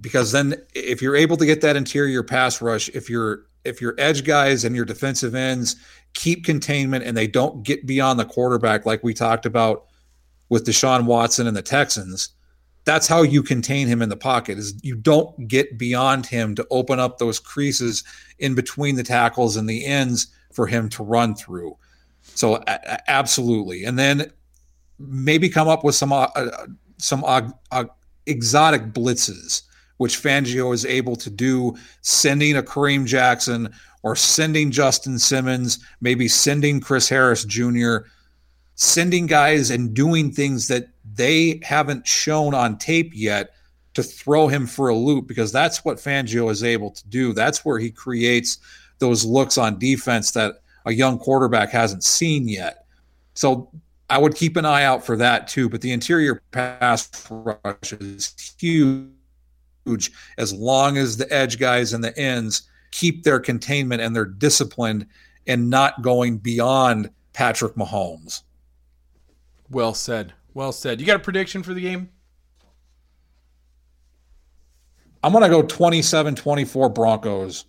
because then if you're able to get that interior pass rush, if you're if your edge guys and your defensive ends keep containment and they don't get beyond the quarterback like we talked about with Deshaun Watson and the Texans, that's how you contain him in the pocket is you don't get beyond him to open up those creases in between the tackles and the ends for him to run through. So uh, absolutely. And then maybe come up with some uh, some uh, exotic blitzes which Fangio is able to do sending a Kareem Jackson or sending Justin Simmons maybe sending Chris Harris Jr sending guys and doing things that they haven't shown on tape yet to throw him for a loop because that's what Fangio is able to do. That's where he creates those looks on defense that a young quarterback hasn't seen yet. So I would keep an eye out for that too. But the interior pass rush is huge as long as the edge guys and the ends keep their containment and they're disciplined and not going beyond Patrick Mahomes. Well said. Well said. You got a prediction for the game? I'm going to go 27 24 Broncos.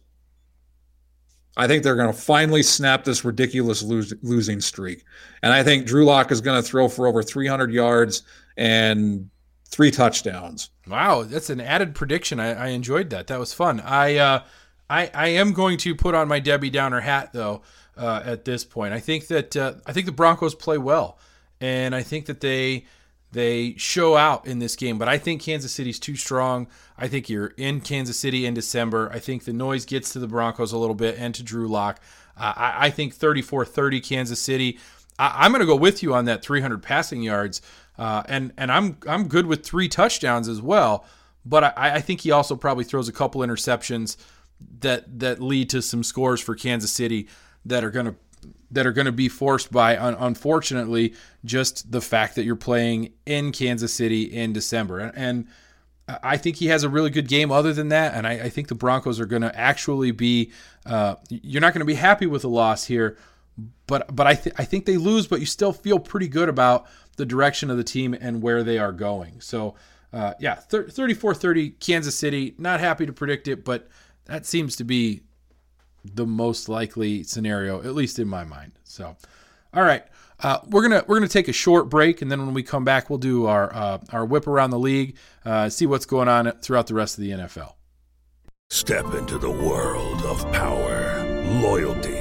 I think they're going to finally snap this ridiculous lose, losing streak. And I think Drew Lock is going to throw for over 300 yards and three touchdowns. Wow, that's an added prediction. I, I enjoyed that. That was fun. I, uh, I I am going to put on my Debbie Downer hat though. Uh, at this point, I think that uh, I think the Broncos play well, and I think that they they show out in this game. But I think Kansas City's too strong. I think you're in Kansas City in December. I think the noise gets to the Broncos a little bit and to Drew Lock. Uh, I, I, think 34 30 Kansas City. I, am going to go with you on that 300 passing yards. Uh, and and I'm I'm good with three touchdowns as well. But I, I think he also probably throws a couple interceptions that that lead to some scores for Kansas City that are going to that are going to be forced by, unfortunately, just the fact that you're playing in Kansas City in December. And I think he has a really good game other than that. And I, I think the Broncos are going to actually be, uh, you're not going to be happy with a loss here. But but I, th- I think they lose, but you still feel pretty good about the direction of the team and where they are going. So, uh, yeah, 34 30, Kansas City. Not happy to predict it, but that seems to be the most likely scenario, at least in my mind. So, all right, uh, we're gonna we're gonna take a short break, and then when we come back, we'll do our uh, our whip around the league, uh, see what's going on throughout the rest of the NFL. Step into the world of power, loyalty,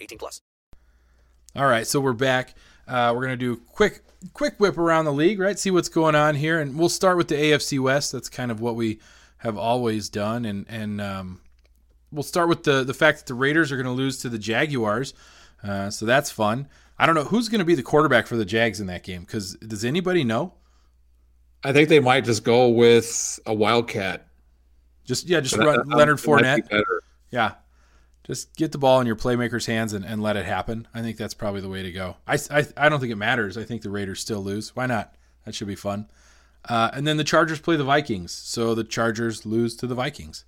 18 plus. All right, so we're back. Uh, we're gonna do quick quick whip around the league, right? See what's going on here, and we'll start with the AFC West. That's kind of what we have always done, and and um, we'll start with the the fact that the Raiders are going to lose to the Jaguars, uh, so that's fun. I don't know who's going to be the quarterback for the Jags in that game because does anybody know? I think they might just go with a Wildcat. Just yeah, just run Leonard Fournette. Yeah, just get the ball in your playmaker's hands and, and let it happen. I think that's probably the way to go. I, I, I don't think it matters. I think the Raiders still lose. Why not? That should be fun. Uh, and then the Chargers play the Vikings, so the Chargers lose to the Vikings.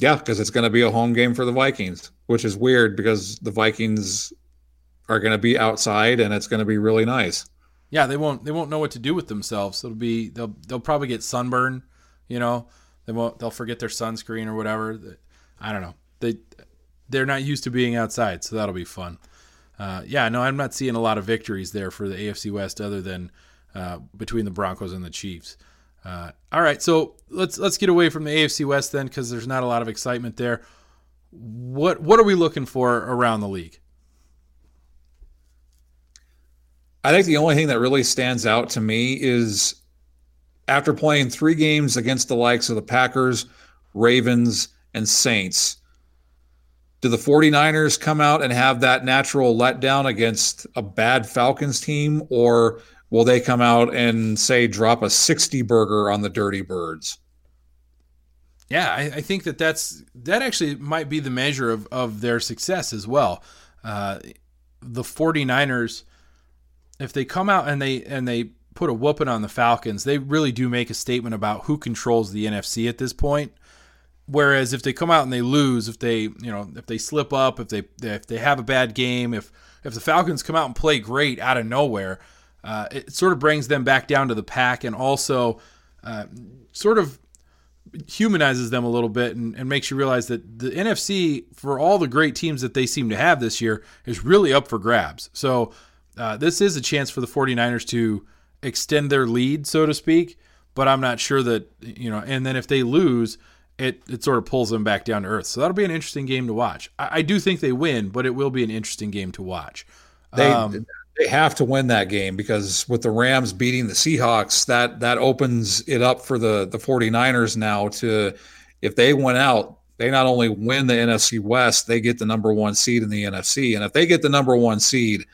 Yeah, because it's going to be a home game for the Vikings, which is weird because the Vikings are going to be outside and it's going to be really nice. Yeah, they won't they won't know what to do with themselves. It'll be they'll they'll probably get sunburn. You know, they won't they'll forget their sunscreen or whatever. I don't know. They they're not used to being outside, so that'll be fun. Uh, yeah, no, I'm not seeing a lot of victories there for the AFC West other than uh, between the Broncos and the Chiefs. Uh, all right, so let's let's get away from the AFC West then, because there's not a lot of excitement there. What what are we looking for around the league? I think the only thing that really stands out to me is after playing three games against the likes of the Packers, Ravens, and Saints, do the 49ers come out and have that natural letdown against a bad Falcons team, or will they come out and say drop a 60 burger on the Dirty Birds? Yeah, I, I think that that's that actually might be the measure of, of their success as well. Uh, the 49ers if they come out and they and they put a whooping on the Falcons, they really do make a statement about who controls the NFC at this point. Whereas if they come out and they lose, if they you know if they slip up, if they if they have a bad game, if if the Falcons come out and play great out of nowhere, uh, it sort of brings them back down to the pack and also uh, sort of humanizes them a little bit and, and makes you realize that the NFC, for all the great teams that they seem to have this year, is really up for grabs. So uh, this is a chance for the 49ers to extend their lead, so to speak. But I'm not sure that, you know, and then if they lose, it, it sort of pulls them back down to earth. So that'll be an interesting game to watch. I, I do think they win, but it will be an interesting game to watch. They Um, they have to win that game because with the Rams beating the Seahawks, that that opens it up for the the 49ers now to if they win out, they not only win the NFC West, they get the number 1 seed in the NFC. And if they get the number 1 seed,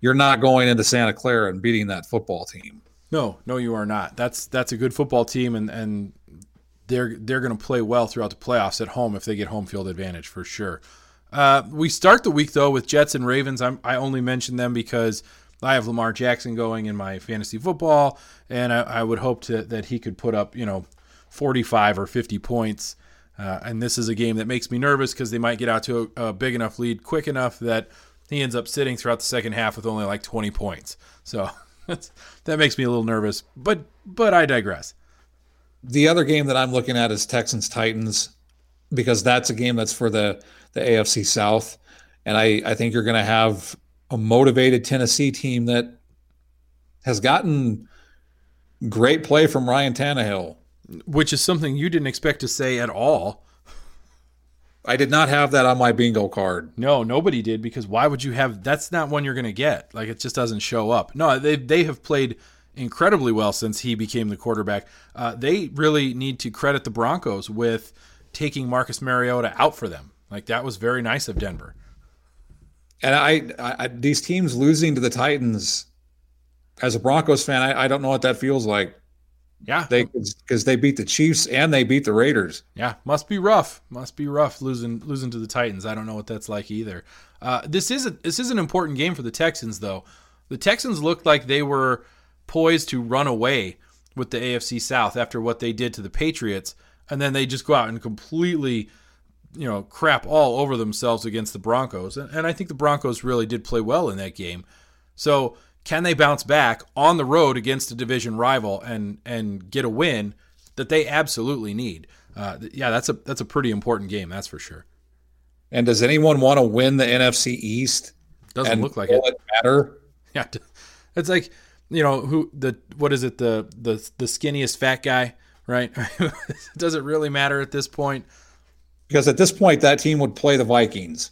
you're not going into Santa Clara and beating that football team. No, no, you are not. That's that's a good football team, and and they're they're going to play well throughout the playoffs at home if they get home field advantage for sure. Uh, we start the week though with Jets and Ravens. I'm, I only mention them because I have Lamar Jackson going in my fantasy football, and I, I would hope to, that he could put up you know 45 or 50 points. Uh, and this is a game that makes me nervous because they might get out to a, a big enough lead quick enough that he ends up sitting throughout the second half with only like 20 points. So that makes me a little nervous. But but I digress. The other game that I'm looking at is Texans Titans because that's a game that's for the the AFC South, and I I think you're going to have a motivated Tennessee team that has gotten great play from Ryan Tannehill. which is something you didn't expect to say at all. I did not have that on my bingo card. No, nobody did because why would you have? That's not one you're going to get. Like it just doesn't show up. No, they they have played incredibly well since he became the quarterback. Uh, they really need to credit the Broncos with taking Marcus Mariota out for them. Like that was very nice of Denver. And I, I these teams losing to the Titans, as a Broncos fan, I, I don't know what that feels like. Yeah, they because they beat the Chiefs and they beat the Raiders. Yeah, must be rough. Must be rough losing losing to the Titans. I don't know what that's like either. Uh, this is a, this is an important game for the Texans, though. The Texans looked like they were poised to run away with the AFC South after what they did to the Patriots, and then they just go out and completely, you know, crap all over themselves against the Broncos. And, and I think the Broncos really did play well in that game. So can they bounce back on the road against a division rival and and get a win that they absolutely need? Uh, yeah, that's a that's a pretty important game, that's for sure. And does anyone want to win the NFC East? Doesn't look like it. will matter. Yeah, it's like you know who the what is it the the the skinniest fat guy, right? Does it really matter at this point? Because at this point, that team would play the Vikings.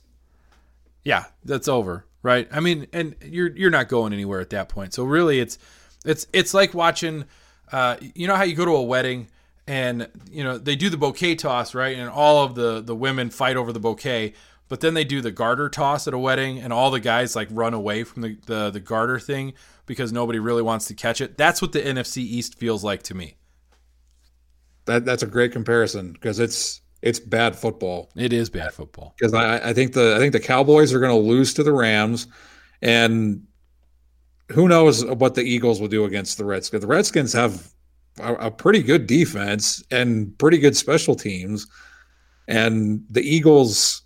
Yeah, that's over, right? I mean, and you're you're not going anywhere at that point. So really, it's it's it's like watching. Uh, you know how you go to a wedding and you know they do the bouquet toss, right? And all of the the women fight over the bouquet, but then they do the garter toss at a wedding, and all the guys like run away from the the, the garter thing because nobody really wants to catch it. That's what the NFC East feels like to me. That that's a great comparison because it's it's bad football. It is bad football because I, I think the I think the Cowboys are going to lose to the Rams, and who knows what the Eagles will do against the Redskins. The Redskins have a, a pretty good defense and pretty good special teams, and the Eagles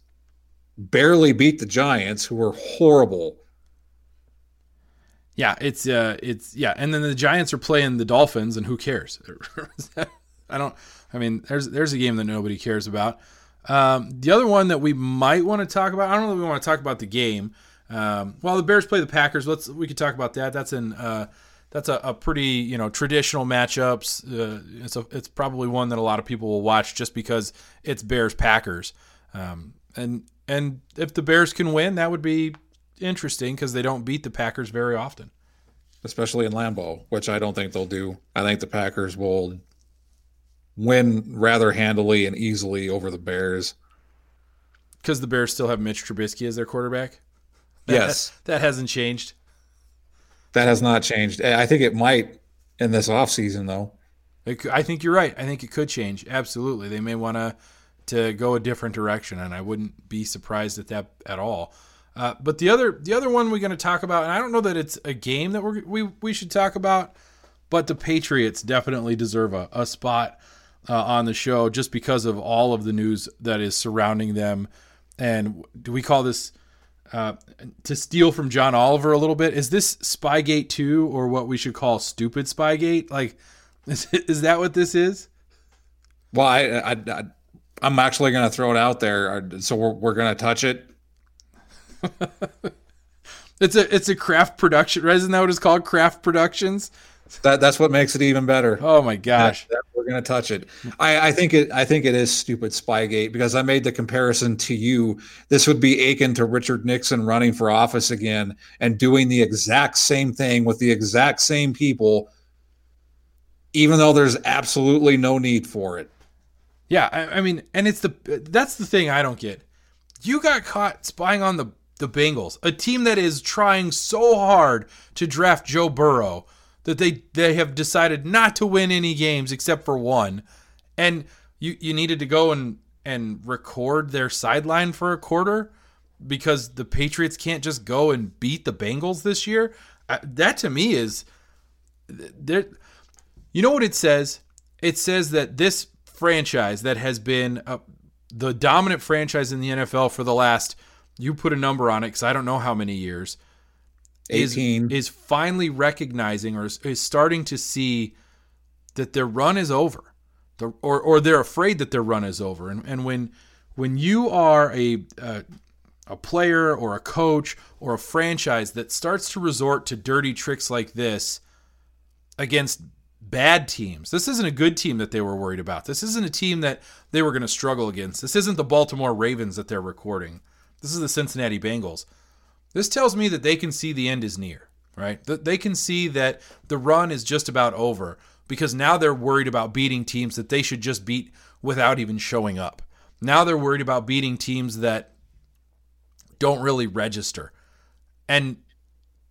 barely beat the Giants, who were horrible. Yeah, it's uh, it's yeah, and then the Giants are playing the Dolphins, and who cares? I don't. I mean, there's there's a game that nobody cares about. Um, the other one that we might want to talk about, I don't know if we want to talk about the game. Um, well, the Bears play the Packers. Let's we could talk about that. That's an uh, that's a, a, pretty you know traditional matchups. Uh, it's a, it's probably one that a lot of people will watch just because it's Bears Packers. Um, and and if the Bears can win, that would be interesting because they don't beat the Packers very often, especially in Lambeau, which I don't think they'll do. I think the Packers will win rather handily and easily over the Bears. Because the Bears still have Mitch Trubisky as their quarterback? That, yes. That hasn't changed. That has not changed. I think it might in this offseason, though. I think you're right. I think it could change. Absolutely. They may want to to go a different direction, and I wouldn't be surprised at that at all. Uh, but the other the other one we're going to talk about, and I don't know that it's a game that we're, we we should talk about, but the Patriots definitely deserve a, a spot uh, on the show just because of all of the news that is surrounding them. And do we call this uh, to steal from John Oliver a little bit? Is this Spygate two or what we should call stupid Spygate? Like, is, is that what this is? Well, I, I, I I'm actually going to throw it out there. So we're, we're going to touch it. it's a it's a Kraft production. Right? Isn't that what it's called? Kraft Productions. That that's what makes it even better. Oh my gosh, that, that we're gonna touch it. I, I think it. I think it is stupid Spygate because I made the comparison to you. This would be Aiken to Richard Nixon running for office again and doing the exact same thing with the exact same people, even though there's absolutely no need for it. Yeah, I, I mean, and it's the that's the thing I don't get. You got caught spying on the the Bengals, a team that is trying so hard to draft Joe Burrow that they they have decided not to win any games except for one, and you you needed to go and and record their sideline for a quarter because the Patriots can't just go and beat the Bengals this year. Uh, that to me is there. You know what it says? It says that this franchise that has been uh, the dominant franchise in the NFL for the last you put a number on it because I don't know how many years 18. Is, is finally recognizing or is, is starting to see that their run is over, the, or or they're afraid that their run is over. And and when when you are a, a a player or a coach or a franchise that starts to resort to dirty tricks like this against bad teams. This isn't a good team that they were worried about. This isn't a team that they were going to struggle against. This isn't the Baltimore Ravens that they're recording. This is the Cincinnati Bengals. This tells me that they can see the end is near, right? That they can see that the run is just about over because now they're worried about beating teams that they should just beat without even showing up. Now they're worried about beating teams that don't really register. And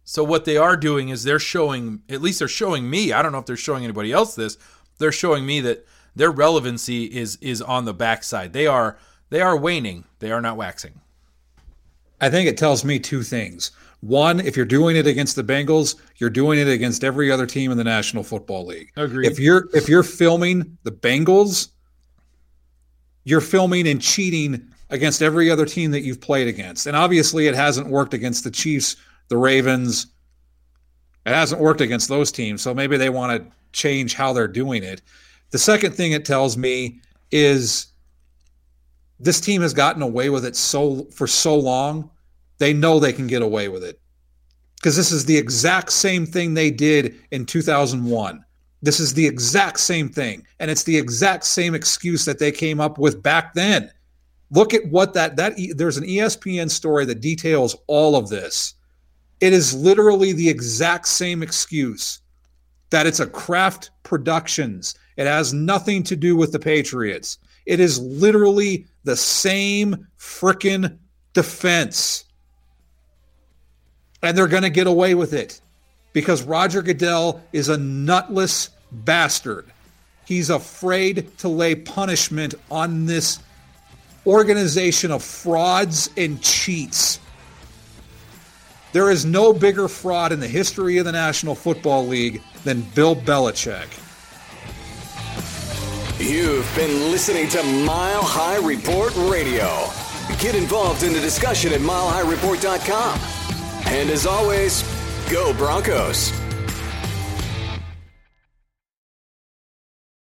so what they are doing is they're showing at least they're showing me, I don't know if they're showing anybody else this, they're showing me that their relevancy is is on the backside. They are they are waning, they are not waxing. I think it tells me two things. One, if you're doing it against the Bengals, you're doing it against every other team in the National Football League. Agreed. If you're if you're filming the Bengals, you're filming and cheating against every other team that you've played against. And obviously it hasn't worked against the Chiefs, the Ravens. It hasn't worked against those teams. So maybe they want to change how they're doing it. The second thing it tells me is this team has gotten away with it so for so long, they know they can get away with it. Because this is the exact same thing they did in 2001. This is the exact same thing. And it's the exact same excuse that they came up with back then. Look at what that that there's an ESPN story that details all of this. It is literally the exact same excuse that it's a Kraft Productions. It has nothing to do with the Patriots. It is literally the same freaking defense. And they're going to get away with it because Roger Goodell is a nutless bastard. He's afraid to lay punishment on this organization of frauds and cheats. There is no bigger fraud in the history of the National Football League than Bill Belichick. You've been listening to Mile High Report Radio. Get involved in the discussion at milehighreport.com. And as always, go Broncos.